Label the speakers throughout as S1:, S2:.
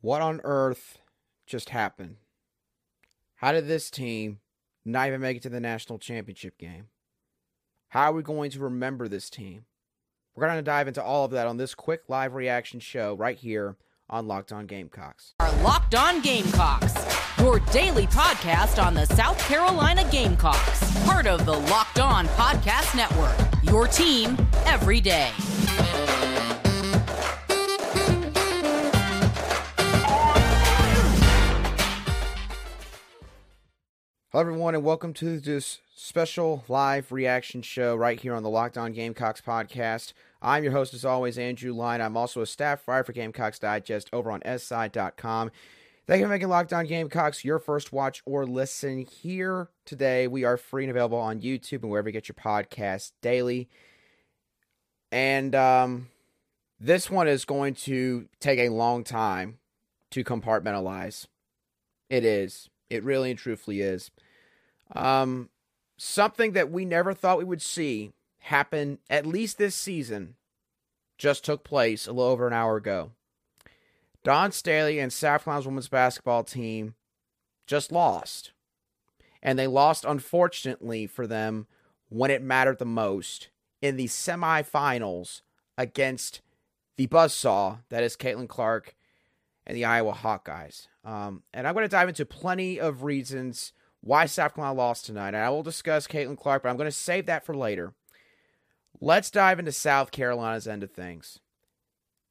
S1: What on earth just happened? How did this team not even make it to the national championship game? How are we going to remember this team? We're going to dive into all of that on this quick live reaction show right here on Locked On Gamecocks.
S2: Our Locked On Gamecocks, your daily podcast on the South Carolina Gamecocks, part of the Locked On Podcast Network. Your team every day.
S1: Hello, everyone, and welcome to this special live reaction show right here on the Locked On Gamecocks podcast. I'm your host, as always, Andrew Line. I'm also a staff writer for Gamecocks Digest over on SI.com. Thank you for making Locked On Gamecocks your first watch or listen here today. We are free and available on YouTube and wherever you get your podcasts daily. And um, this one is going to take a long time to compartmentalize. It is. It really and truthfully is. Um, something that we never thought we would see happen, at least this season, just took place a little over an hour ago. Dawn Staley and Carolina's women's basketball team just lost. And they lost, unfortunately, for them when it mattered the most in the semifinals against the buzzsaw that is Caitlin Clark and the Iowa Hawkeyes. Um, and I'm going to dive into plenty of reasons why South Carolina lost tonight. And I will discuss Caitlin Clark, but I'm going to save that for later. Let's dive into South Carolina's end of things.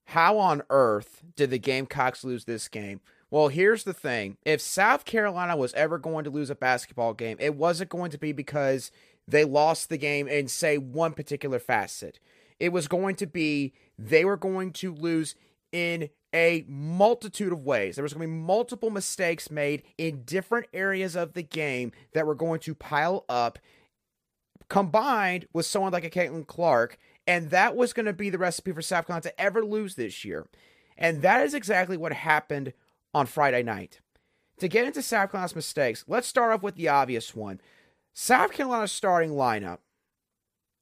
S1: How on earth did the Gamecocks lose this game? Well, here's the thing. If South Carolina was ever going to lose a basketball game, it wasn't going to be because they lost the game in, say, one particular facet. It was going to be they were going to lose in a multitude of ways. There was going to be multiple mistakes made in different areas of the game that were going to pile up, combined with someone like a Caitlin Clark, and that was going to be the recipe for South Carolina to ever lose this year. And that is exactly what happened on Friday night. To get into South Carolina's mistakes, let's start off with the obvious one. South Carolina's starting lineup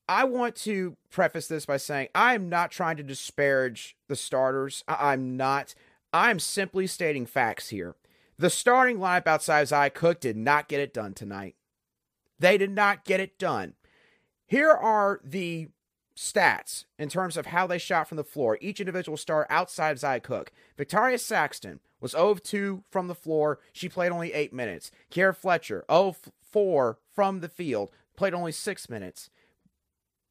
S1: I want to preface this by saying I am not trying to disparage the starters. I- am not. I'm simply stating facts here. The starting lineup outside of Zia Cooke did not get it done tonight. They did not get it done. Here are the stats in terms of how they shot from the floor. Each individual star outside of Zia Cooke. Victaria Saxton was 0 of 2 from the floor. She played only 8 minutes. Kierra Fletcher, 0 4 from the field, played only 6 minutes.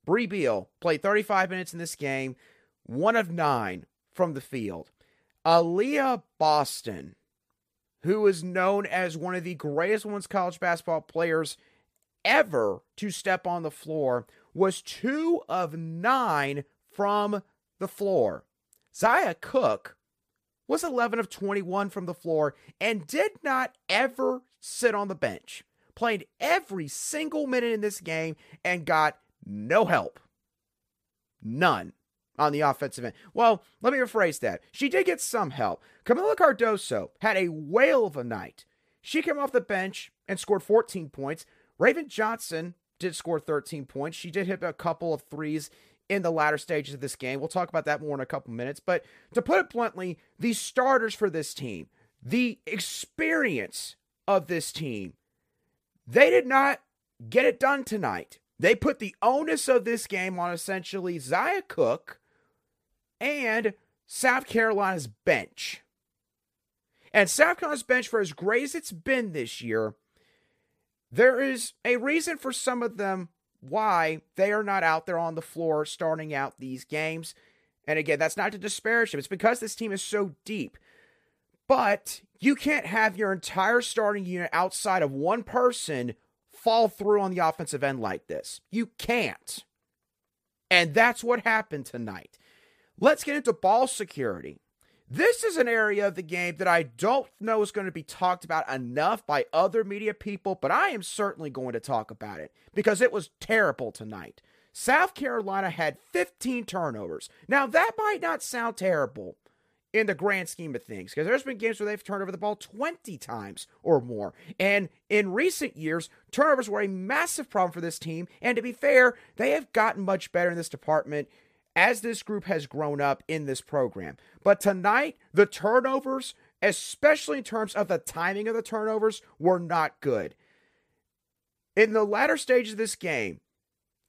S1: Brea Beal played 35 minutes in this game, one of nine from the field. Aliyah Boston, who is known as one of the greatest women's college basketball players ever to step on the floor, was two of nine from the floor. Zia Cooke was 11 of 21 from the floor and did not ever sit on the bench. Played every single minute in this game and got no help. None on the offensive end. Well, let me rephrase that. She did get some help. Kamilla Cardoso had a whale of a night. She came off the bench and scored 14 points. Raven Johnson did score 13 points. She did hit a couple of threes in the latter stages of this game. We'll talk about that more in a couple minutes. But to put it bluntly, the starters for this team, the experience of this team, they did not get it done tonight. They put the onus of this game on essentially Zia Cooke and South Carolina's bench. And South Carolina's bench, for as great as it's been this year, there is a reason for some of them why they are not out there on the floor starting out these games. And again, that's not to disparage them, it's because this team is so deep. But you can't have your entire starting unit outside of one person fall through on the offensive end like this. You can't. And that's what happened tonight. Let's get into ball security. This is an area of the game that I don't know is going to be talked about enough by other media people, but I am certainly going to talk about it because it was terrible tonight. South Carolina had 15 turnovers. Now, that might not sound terrible, in the grand scheme of things because there's been games where they've turned over the ball 20 times or more. And in recent years, turnovers were a massive problem for this team. And to be fair, they have gotten much better in this department as this group has grown up in this program. But tonight, the turnovers, especially in terms of the timing of the turnovers, were not good. In the latter stage of this game,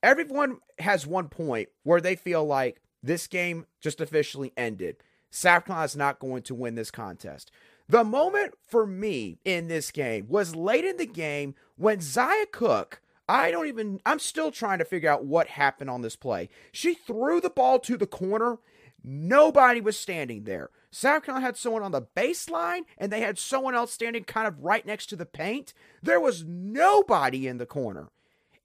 S1: everyone has one point where they feel like this game just officially ended. Carolina is not going to win this contest. The moment for me in this game was late in the game when Zia Cooke, I don't even, I'm still trying to figure out what happened on this play. She threw the ball to the corner. Nobody was standing there. South Carolina had someone on the baseline, and they had someone else standing kind of right next to the paint. There was nobody in the corner.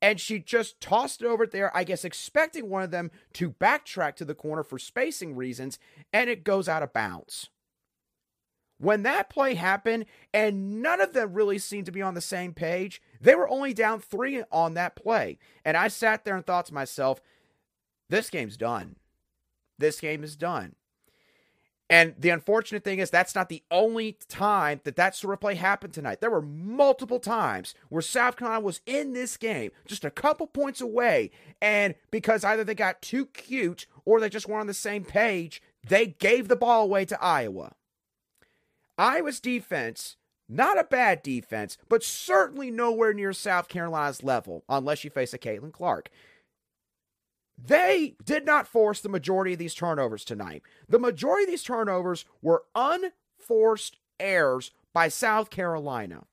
S1: And she just tossed it over there, I guess, expecting one of them to backtrack to the corner for spacing reasons, and it goes out of bounds. When that play happened, and none of them really seemed to be on the same page, they were only down three on that play. And I sat there and thought to myself, this game's done. This game is done. And the unfortunate thing is, that's not the only time that that sort of play happened tonight. There were multiple times where South Carolina was in this game, just a couple points away. And because either they got too cute or they just weren't on the same page, they gave the ball away to Iowa. Iowa's defense not a bad defense, but certainly nowhere near South Carolina's level, unless you face a Caitlin Clark. They did not force the majority of these turnovers tonight. The majority of these turnovers were unforced errors by South Carolina.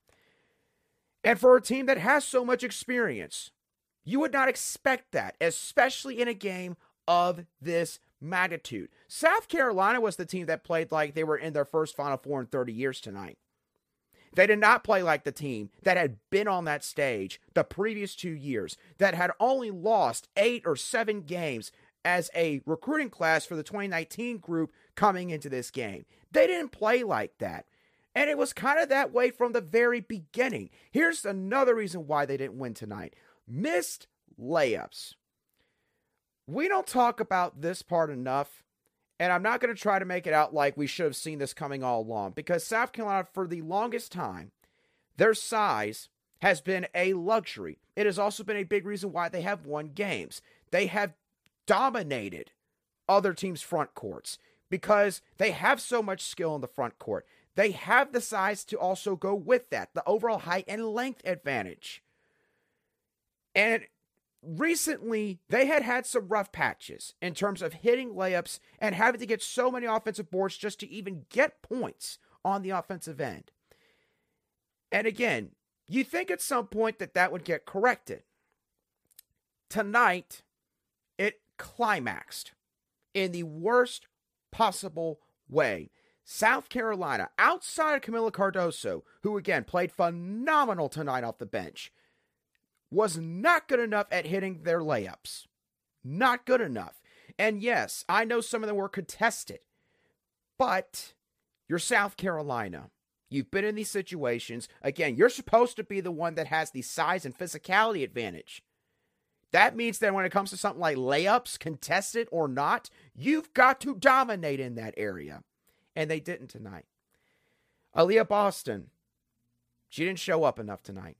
S1: And for a team that has so much experience, you would not expect that, especially in a game of this magnitude. South Carolina was the team that played like they were in their first Final Four in 30 years tonight. They did not play like the team that had been on that stage the previous two years, that had only lost eight or seven games as a recruiting class for the 2019 group coming into this game. They didn't play like that. And it was kind of that way from the very beginning. Here's another reason why they didn't win tonight missed layups. We don't talk about this part enough and I'm not going to try to make it out like we should have seen this coming all along because South Carolina, for the longest time, their size has been a luxury. It has also been a big reason why they have won games. They have dominated other teams' front courts because they have so much skill in the front court. They have the size to also go with that, the overall height and length advantage. And recently they had had some rough patches in terms of hitting layups and having to get so many offensive boards just to even get points on the offensive end. And again, you think at some point that that would get corrected. Tonight, it climaxed in the worst possible way. South Carolina, outside of Kamilla Cardoso, who again played phenomenal tonight off the bench, was not good enough at hitting their layups. Not good enough. And yes, I know some of them were contested, but you're South Carolina. You've been in these situations. Again, you're supposed to be the one that has the size and physicality advantage. That means that when it comes to something like layups, contested or not, you've got to dominate in that area. And they didn't tonight. Aliyah Boston, she didn't show up enough tonight.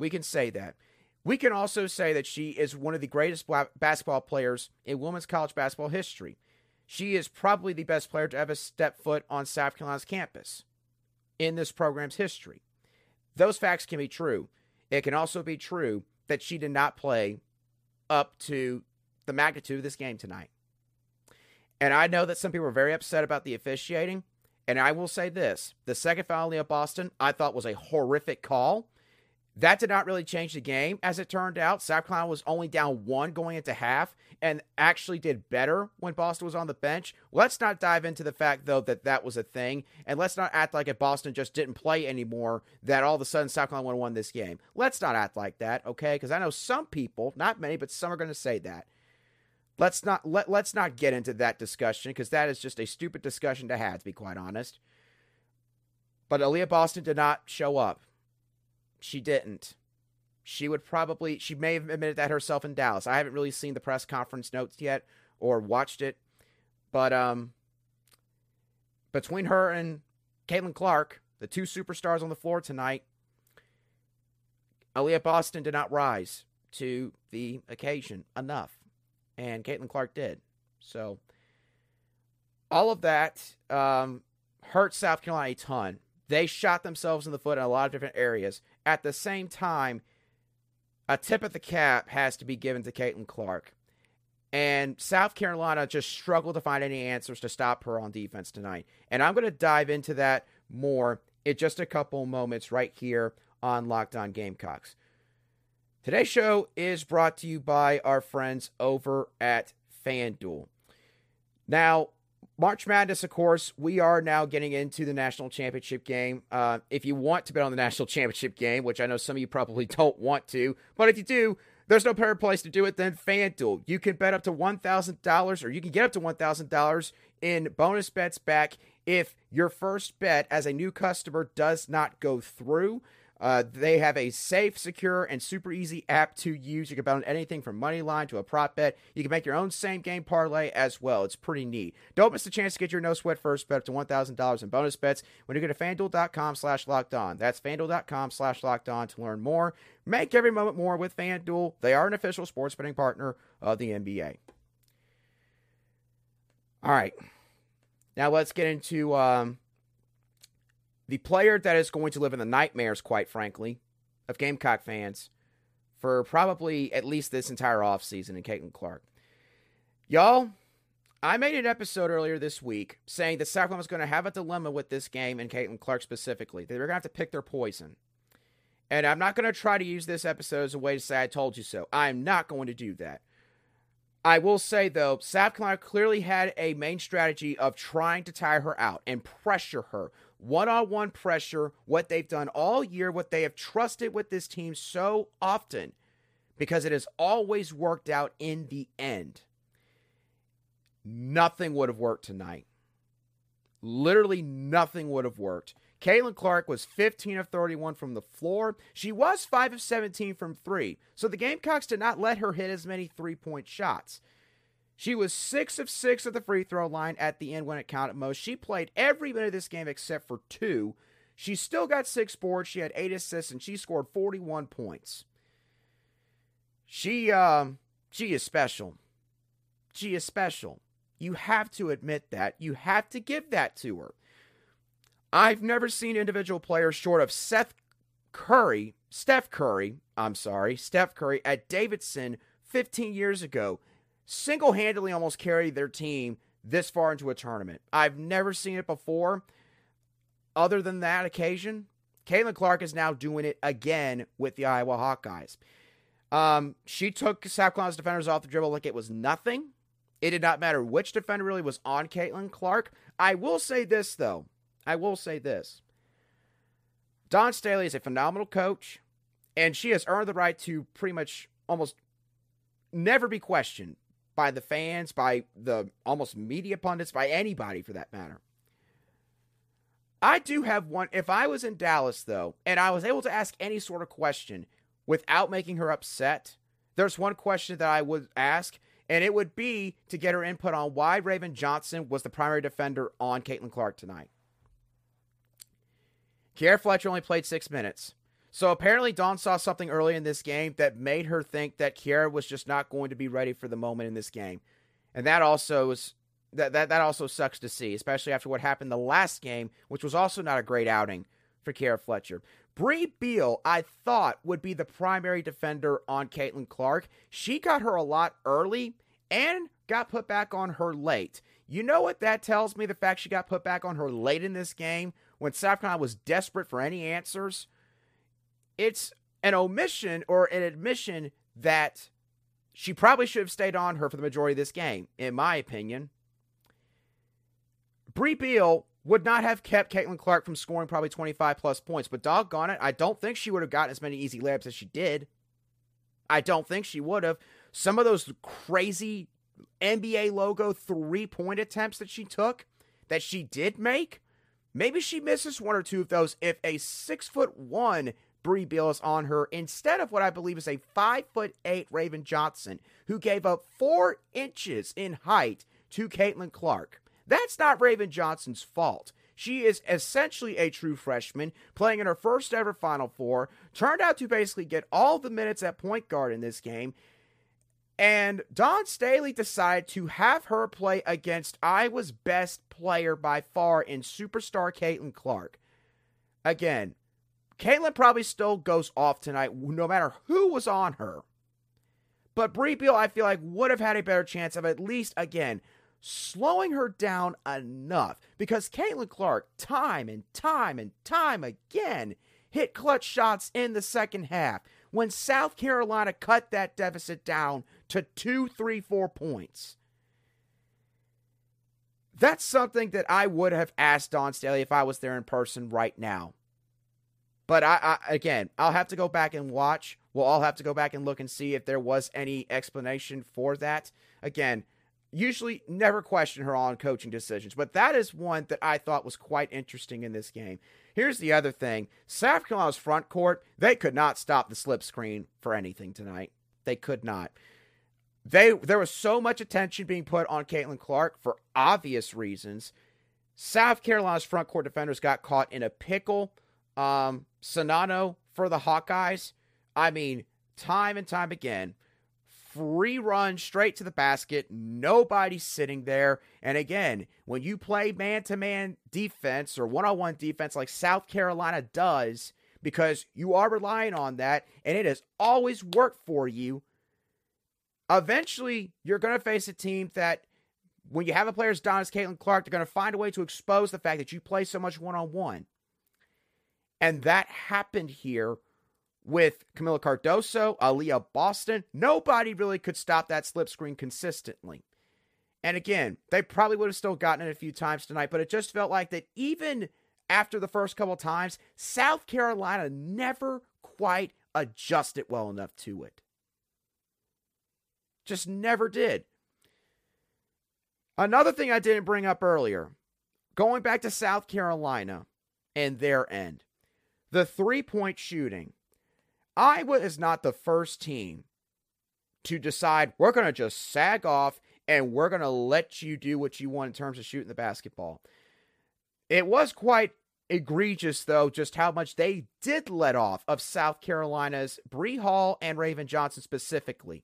S1: We can say that. We can also say that she is one of the greatest basketball players in women's college basketball history. She is probably the best player to ever step foot on South Carolina's campus in this program's history. Those facts can be true. It can also be true that she did not play up to the magnitude of this game tonight. And I know that some people are very upset about the officiating. And I will say this the second foul of Boston, I thought was a horrific call. That did not really change the game. As it turned out, South Carolina was only down one going into half and actually did better when Boston was on the bench. Let's not dive into the fact, though, that that was a thing. And let's not act like if Boston just didn't play anymore, that all of a sudden South Carolina would have won this game. Let's not act like that, okay? Because I know some people, not many, but some are going to say that. Let's not let let's not get into that discussion because that is just a stupid discussion to have, to be quite honest. But Aliyah Boston did not show up. She didn't. She would probably, she may have admitted that herself in Dallas. I haven't really seen the press conference notes yet or watched it. But um, between her and Caitlin Clark, the two superstars on the floor tonight, Aliyah Boston did not rise to the occasion enough. and Caitlin Clark did. So all of that um, hurt South Carolina a ton. They shot themselves in the foot in a lot of different areas. At the same time, a tip of the cap has to be given to Caitlin Clark. And South Carolina just struggled to find any answers to stop her on defense tonight. And I'm going to dive into that more in just a couple moments right here on Locked On Gamecocks. Today's show is brought to you by our friends over at FanDuel. Now, March Madness, of course, we are now getting into the national championship game. Uh, if you want to bet on the national championship game, which I know some of you probably don't want to, but if you do, there's no better place to do it than FanDuel. You can bet up to $1,000 or you can get up to $1,000 in bonus bets back if your first bet as a new customer does not go through. Uh, they have a safe, secure, and super easy app to use. You can bet on anything from money line to a prop bet. You can make your own same game parlay as well. It's pretty neat. Don't miss the chance to get your no sweat first bet up to $1,000 in bonus bets when you go to fanduel.com slash locked on. That's fanduel.com slash locked on to learn more. Make every moment more with FanDuel. They are an official sports betting partner of the NBA. All right. Now let's get into um, the player that is going to live in the nightmares, quite frankly, of Gamecock fans for probably at least this entire offseason in Caitlin Clark. Y'all, I made an episode earlier this week saying that Sacramento was going to have a dilemma with this game and Caitlin Clark specifically. They were going to have to pick their poison. And I'm not going to try to use this episode as a way to say I told you so. I'm not going to do that. I will say though, South Carolina clearly had a main strategy of trying to tire her out and pressure her one on one pressure, what they've done all year, what they have trusted with this team so often, because it has always worked out in the end. Nothing would have worked tonight. Literally nothing would have worked. Caitlin Clark was 15 of 31 from the floor. She was 5 of 17 from three. So the Gamecocks did not let her hit as many three point shots. She was six of six at the free throw line at the end when it counted most. She played every minute of this game except for two. She still got six boards. She had eight assists and she scored 41 points. She um she is special. She is special. You have to admit that. You have to give that to her. I've never seen individual players short of Seth Curry, Steph Curry, I'm sorry, Steph Curry at Davidson 15 years ago single handedly almost carried their team this far into a tournament. I've never seen it before. Other than that occasion, Caitlin Clark is now doing it again with the Iowa Hawkeyes. Um, she took South Carolina's defenders off the dribble like it was nothing. It did not matter which defender really was on Caitlin Clark. I will say this, though. I will say this. Dawn Staley is a phenomenal coach, and she has earned the right to pretty much almost never be questioned by the fans, by the almost media pundits, by anybody for that matter. I do have one. If I was in Dallas, though, and I was able to ask any sort of question without making her upset, there's one question that I would ask, and it would be to get her input on why Raven Johnson was the primary defender on Caitlin Clark tonight. Kierra Fletcher only played six minutes. So apparently, Dawn saw something early in this game that made her think that Kierra was just not going to be ready for the moment in this game, and that also is that that that also sucks to see, especially after what happened the last game, which was also not a great outing for Kierra Fletcher. Brea Beal, I thought would be the primary defender on Caitlin Clark. She got her a lot early and got put back on her late. You know what that tells me? The fact she got put back on her late in this game when Carolina was desperate for any answers it's an omission or an admission that she probably should have stayed on her for the majority of this game, in my opinion. Brea Beal would not have kept Caitlin Clark from scoring probably 25 plus points, but doggone it, I don't think she would have gotten as many easy layups as she did. I don't think she would have. Some of those crazy NBA logo three point attempts that she took, that she did make, maybe she misses one or two of those if a six foot one Brea Beal is on her instead of what I believe is a five foot eight Raven Johnson, who gave up four inches in height to Caitlin Clark. That's not Raven Johnson's fault. She is essentially a true freshman, playing in her first ever Final Four, turned out to basically get all the minutes at point guard in this game. And Dawn Staley decided to have her play against Iowa's best player by far in superstar Caitlin Clark. Again, Caitlin probably still goes off tonight, no matter who was on her. But Brea Beal, I feel like, would have had a better chance of at least, again, slowing her down enough. Because Caitlin Clark, time and time and time again, hit clutch shots in the second half when South Carolina cut that deficit down to two, three, four points. That's something that I would have asked Dawn Staley if I was there in person right now. But I, I, again, I'll have to go back and watch. We'll all have to go back and look and see if there was any explanation for that. Again, usually never question her on coaching decisions, but that is one that I thought was quite interesting in this game. Here's the other thing South Carolina's front court, they could not stop the slip screen for anything tonight. They could not. They there was so much attention being put on Caitlin Clark for obvious reasons. South Carolina's front court defenders got caught in a pickle. Um, Czinano for the Hawkeyes. I mean, time and time again, free run straight to the basket. Nobody's sitting there. And again, when you play man to man defense or one on one defense like South Carolina does, because you are relying on that and it has always worked for you, eventually you're going to face a team that, when you have a player as Don as Caitlin Clark, they're going to find a way to expose the fact that you play so much one on one. And that happened here with Kamilla Cardoso, Aliyah Boston. Nobody really could stop that slip screen consistently. And again, they probably would have still gotten it a few times tonight, but it just felt like that even after the first couple times, South Carolina never quite adjusted well enough to it. Just never did. Another thing I didn't bring up earlier going back to South Carolina and their end, the three point shooting. Iowa is not the first team to decide we're going to just sag off and we're going to let you do what you want in terms of shooting the basketball. It was quite egregious, though, just how much they did let off of South Carolina's Bree Hall and Raven Johnson specifically.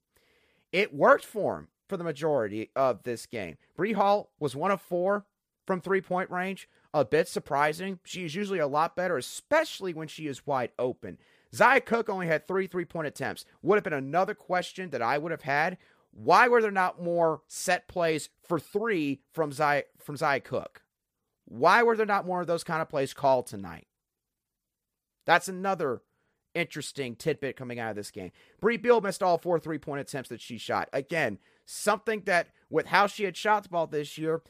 S1: It worked for him for the majority of this game. Bree Hall was one of four from three point range. A bit surprising. She is usually a lot better, especially when she is wide open. Zia Cooke only had three three point attempts. Would have been another question that I would have had. Why were there not more set plays for three from Zia, from Zia Cooke? Why were there not more of those kind of plays called tonight? That's another interesting tidbit coming out of this game. Brea Beal missed all four three point attempts that she shot. Again, something that with how she had shot the ball this year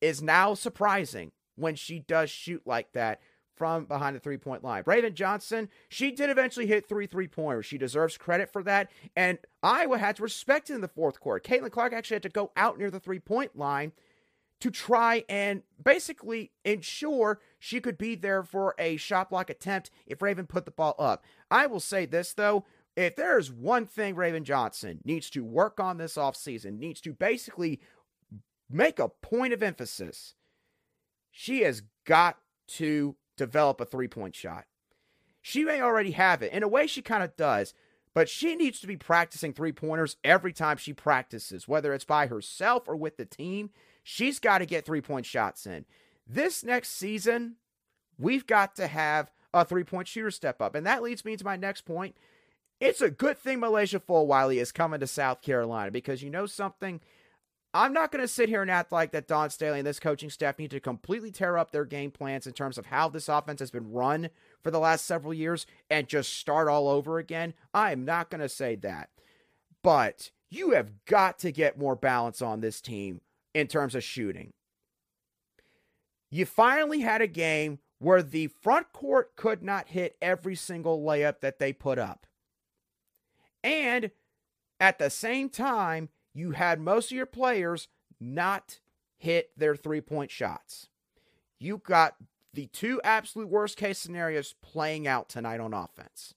S1: is now surprising when she does shoot like that from behind the three point line. Raven Johnson, she did eventually hit three three pointers. She deserves credit for that. And Iowa had to respect it in the fourth quarter. Caitlin Clark actually had to go out near the three point line to try and basically ensure she could be there for a shot block attempt if Raven put the ball up. I will say this though. If there's one thing Raven Johnson needs to work on this offseason, needs to basically make a point of emphasis, she has got to develop a three point shot. She may already have it. In a way, she kind of does, but she needs to be practicing three pointers every time she practices, whether it's by herself or with the team. She's got to get three point shots in. This next season, we've got to have a three point shooter step up. And that leads me to my next point. It's a good thing MiLaysia Fulwiley is coming to South Carolina because you know something? I'm not going to sit here and act like that Dawn Staley and this coaching staff need to completely tear up their game plans in terms of how this offense has been run for the last several years and just start all over again. I am not going to say that. But you have got to get more balance on this team in terms of shooting. You finally had a game where the front court could not hit every single layup that they put up. And at the same time, you had most of your players not hit their three point shots. You got the two absolute worst case scenarios playing out tonight on offense.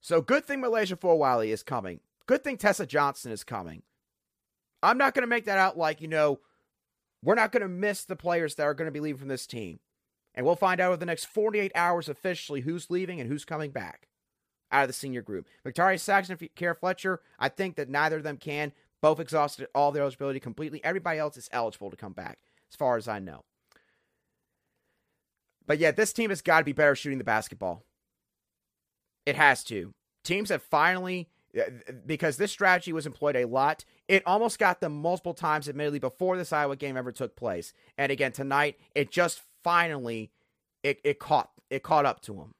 S1: So good thing MiLaysia Fulwiley is coming. Good thing Tessa Johnson is coming. I'm not going to make that out like, you know, we're not going to miss the players that are going to be leaving from this team. And we'll find out over the next 48 hours officially who's leaving and who's coming back. Out of the senior group. Victaria Saxton and Kierra Fletcher, I think that neither of them can. Both exhausted all their eligibility completely. Everybody else is eligible to come back, as far as I know. But yeah, this team has got to be better shooting the basketball. It has to. Teams have finally, uh, because this strategy was employed a lot, it almost got them multiple times, admittedly, before this Iowa game ever took place. And again, tonight, it just finally, it, it caught, it caught up to them.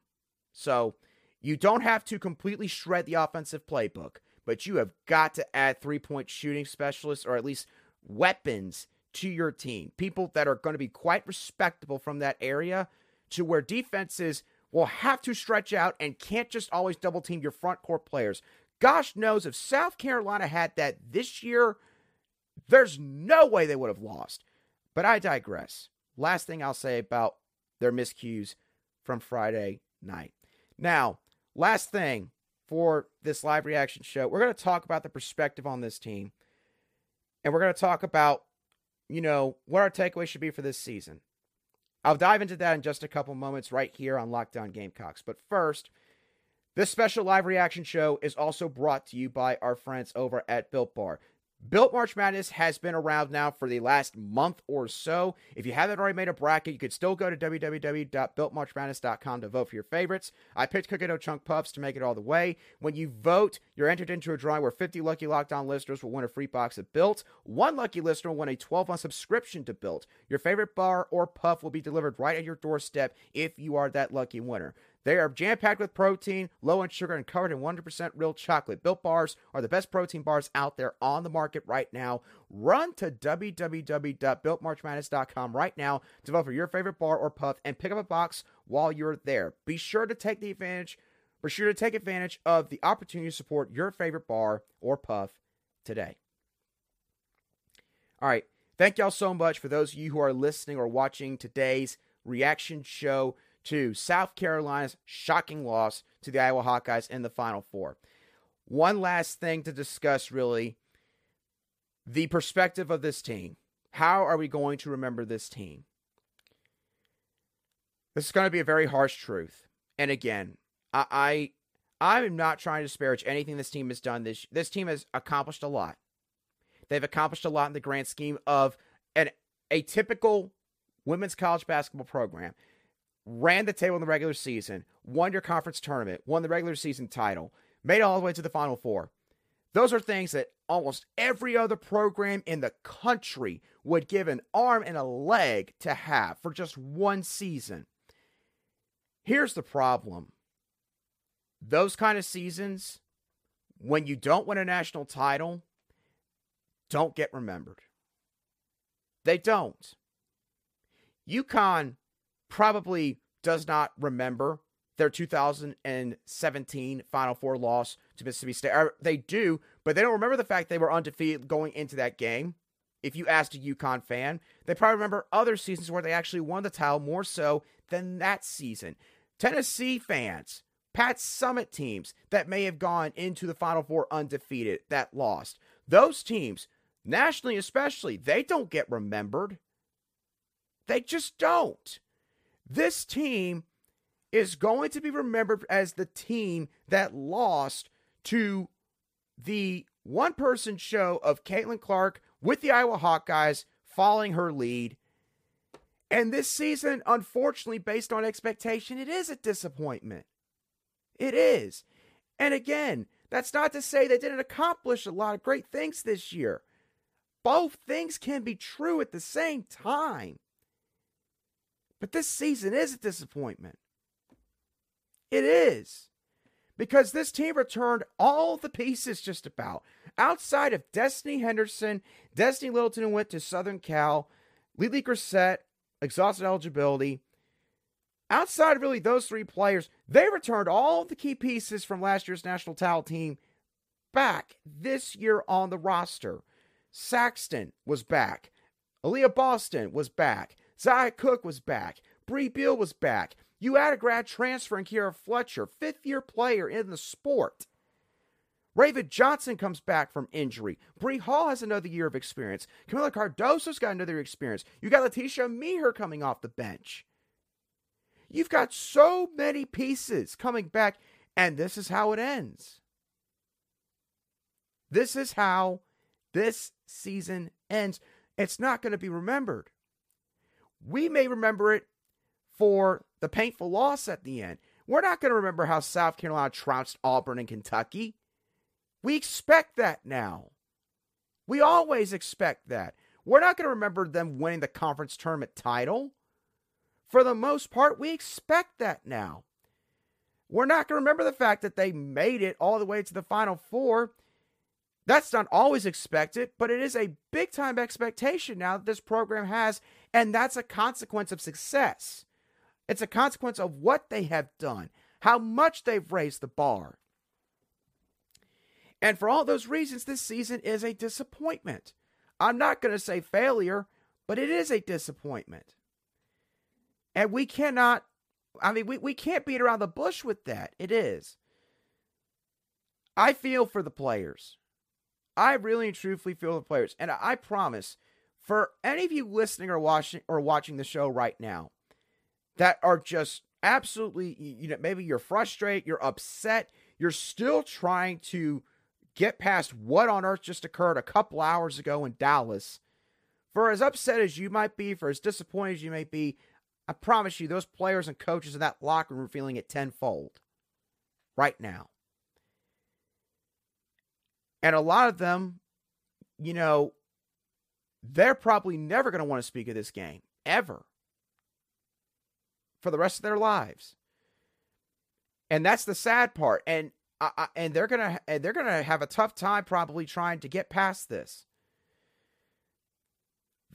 S1: So you don't have to completely shred the offensive playbook, but you have got to add three point shooting specialists or at least weapons to your team. People that are going to be quite respectable from that area to where defenses will have to stretch out and can't just always double team your front court players. Gosh knows if South Carolina had that this year, there's no way they would have lost. But I digress. Last thing I'll say about their miscues from Friday night. Now, last thing for this live reaction show, we're going to talk about the perspective on this team. And we're going to talk about you know, what our takeaway should be for this season. I'll dive into that in just a couple moments right here on Locked On Gamecocks. But first, this special live reaction show is also brought to you by our friends over at Built Bar. Built March Madness has been around now for the last month or so. If you haven't already made a bracket, you could still go to www.builtmarchmadness.com to vote for your favorites. I picked Cookie Dough Chunk Puffs to make it all the way. When you vote, you're entered into a drawing where 50 lucky Locked On listeners will win a free box of Built. One lucky listener will win a 12 month subscription to Built. Your favorite bar or puff will be delivered right at your doorstep if you are that lucky winner. They are jam packed with protein, low in sugar, and covered in 100% real chocolate. Built bars are the best protein bars out there on the market right now. Run to www.builtmarchmadness.com right now to vote for your favorite bar or puff and pick up a box while you're there. Be sure to take the advantage. Be sure to take advantage of the opportunity to support your favorite bar or puff today. All right. Thank y'all so much for those of you who are listening or watching today's reaction show to South Carolina's shocking loss to the Iowa Hawkeyes in the Final Four. One last thing to discuss, really the perspective of this team. How are we going to remember this team? This is going to be a very harsh truth. And again, I, I I'm not trying to disparage anything this team has done. This this team has accomplished a lot. They've accomplished a lot in the grand scheme of an a typical women's college basketball program ran the table in the regular season, won your conference tournament, won the regular season title, made it all the way to the Final Four. Those are things that almost every other program in the country would give an arm and a leg to have for just one season. Here's the problem those kind of seasons, when you don't win a national title, don't get remembered. They don't. UConn probably does not remember their 2017 Final Four loss to Mississippi State. Or they do, but they don't remember the fact they were undefeated going into that game. If you asked a UConn fan, they probably remember other seasons where they actually won the title more so than that season. Tennessee fans, Pat Summitt teams that may have gone into the Final Four undefeated that lost. Those teams, nationally especially, they don't get remembered. They just don't. This team is going to be remembered as the team that lost to the one person show of Caitlin Clark with the Iowa Hawkeyes following her lead. And this season, unfortunately, based on expectation, it is a disappointment. It is. And again, that's not to say they didn't accomplish a lot of great things this year. Both things can be true at the same time. But this season is a disappointment. It is. Because this team returned all the pieces just about. Outside of Destiny Henderson, Destiny Littleton went to Southern Cal, LeLe Grissett, exhausted eligibility. Outside of really those three players, they returned all the key pieces from last year's national title team back this year on the roster. Saxton was back. Aliyah Boston was back. Zia Cooke was back. Brea Beal was back. You had a grad transfer in Kierra Fletcher, fifth year player in the sport. Raven Johnson comes back from injury. Bree Hall has another year of experience. Kamilla Cardoso's got another year of experience. You got Laeticia Amihere coming off the bench. You've got so many pieces coming back, And this is how it ends. This is how this season ends. It's not going to be remembered. We may remember it for the painful loss at the end. We're not going to remember how South Carolina trounced Auburn and Kentucky. We expect that now. We always expect that. We're not going to remember them winning the conference tournament title. For the most part, we expect that now. We're not going to remember the fact that they made it all the way to the Final Four. That's not always expected, but it is a big time expectation now that this program has, and that's a consequence of success. It's a consequence of what they have done, how much they've raised the bar. And for all those reasons, this season is a disappointment. I'm not going to say failure, but it is a disappointment. And we cannot, I mean, we, we can't beat around the bush with that. It is. I feel for the players. I really and truthfully feel the players. And I promise, for any of you listening or watching or watching the show right now that are just absolutely, you know, maybe you're frustrated, you're upset, you're still trying to get past what on earth just occurred a couple hours ago in Dallas. For as upset as you might be, for as disappointed as you may be, I promise you, those players and coaches in that locker room are feeling it tenfold right now. And a lot of them, you know, they're probably never going to want to speak of this game ever for the rest of their lives. And that's the sad part. And I, and they're gonna they're gonna have a tough time probably trying to get past this.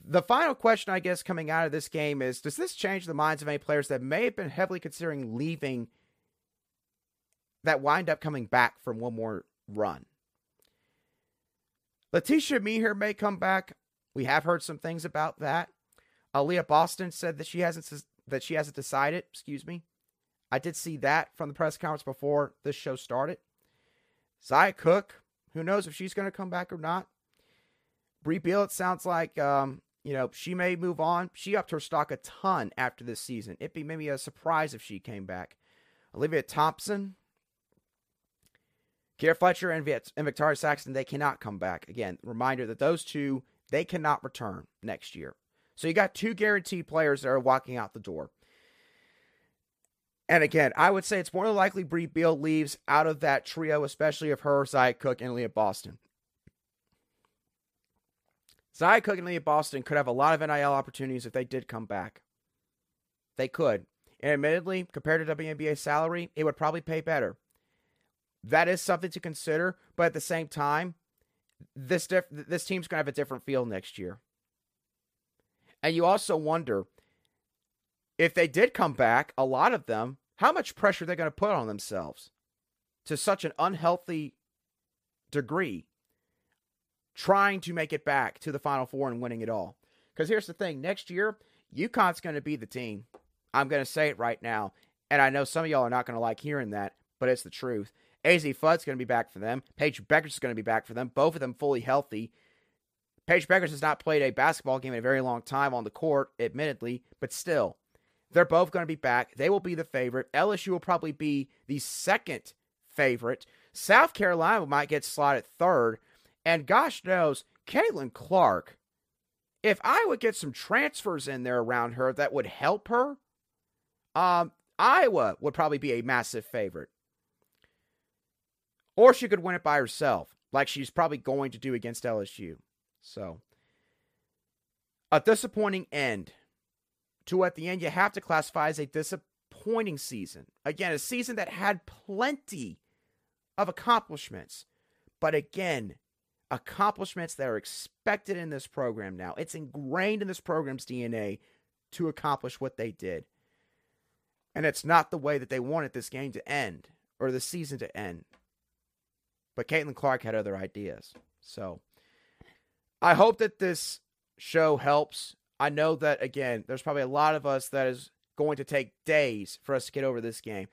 S1: The final question, I guess, coming out of this game is: Does this change the minds of any players that may have been heavily considering leaving? That wind up coming back from one more run. Laeticia Amihere may come back. We have heard some things about that. Aliyah Boston said that she hasn't that she hasn't decided. Excuse me. I did see that from the press conference before this show started. Zia Cooke, who knows if she's going to come back or not. Brea Beal, it sounds like um, you know she may move on. She upped her stock a ton after this season. It'd be maybe a surprise if she came back. Olivia Thompson, Kierra Fletcher, and, Victaria Saxton, they cannot come back. Again, reminder that those two they cannot return next year. So you got two guaranteed players that are walking out the door. And again, I would say it's more than likely Brea Beal leaves out of that trio, especially if her, Zia Cooke, and Aliyah Boston. Zia Cooke and Aliyah Boston could have a lot of NIL opportunities if they did come back. They could. And admittedly, compared to WNBA salary, it would probably pay better. That is something to consider, but at the same time, this diff- this team's going to have a different feel next year. And you also wonder if they did come back, a lot of them, how much pressure they're going to put on themselves to such an unhealthy degree trying to make it back to the Final Four and winning it all. Because here's the thing next year, UConn's going to be the team. I'm going to say it right now. And I know some of y'all are not going to like hearing that, but it's the truth. Azzi Fudd's going to be back for them. Paige Bueckers is going to be back for them. Both of them fully healthy. Paige Bueckers has not played a basketball game in a very long time on the court, admittedly, but still, they're both going to be back. They will be the favorite. LSU will probably be the second favorite. South Carolina might get slotted third. And gosh knows, Caitlin Clark, if I would get some transfers in there around her that would help her, um, Iowa would probably be a massive favorite. Or she could win it by herself, like she's probably going to do against LSU. So, a disappointing end to at the end you have to classify as a disappointing season. Again, a season that had plenty of accomplishments, but again, accomplishments that are expected in this program now. It's ingrained in this program's DNA to accomplish what they did. And it's not the way that they wanted this game to end or the season to end. But Caitlin Clark had other ideas. So I hope that this show helps I know that again, there's probably a lot of us that is going to take days for us to get over this game.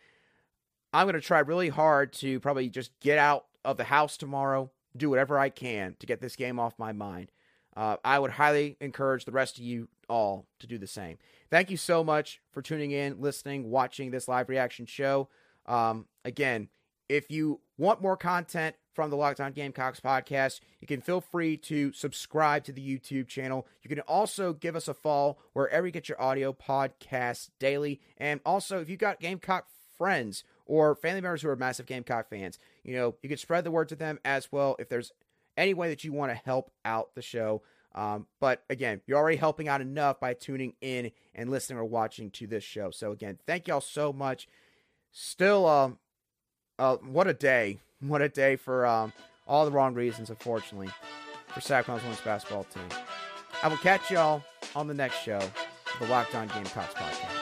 S1: I'm going to try really hard to probably just get out of the house tomorrow, do whatever I can to get this game off my mind. Uh, I would highly encourage the rest of you all to do the same. Thank you so much for tuning in, listening, watching this live reaction show. Um, again, if you want more content from the Locked On Gamecocks podcast, you can feel free to subscribe to the YouTube channel. You can also give us a follow wherever you get your audio podcasts daily. And also, if you've got Gamecock friends or family members who are massive Gamecock fans, you know, you can spread the word to them as well if there's any way that you want to help out the show. Um, but again, you're already helping out enough by tuning in and listening or watching to this show. So again, thank y'all so much. Still, um, uh, what a day! What a day for um, all the wrong reasons, unfortunately, for South Carolina's women's basketball team. I will catch y'all on the next show, the Locked On Gamecocks podcast.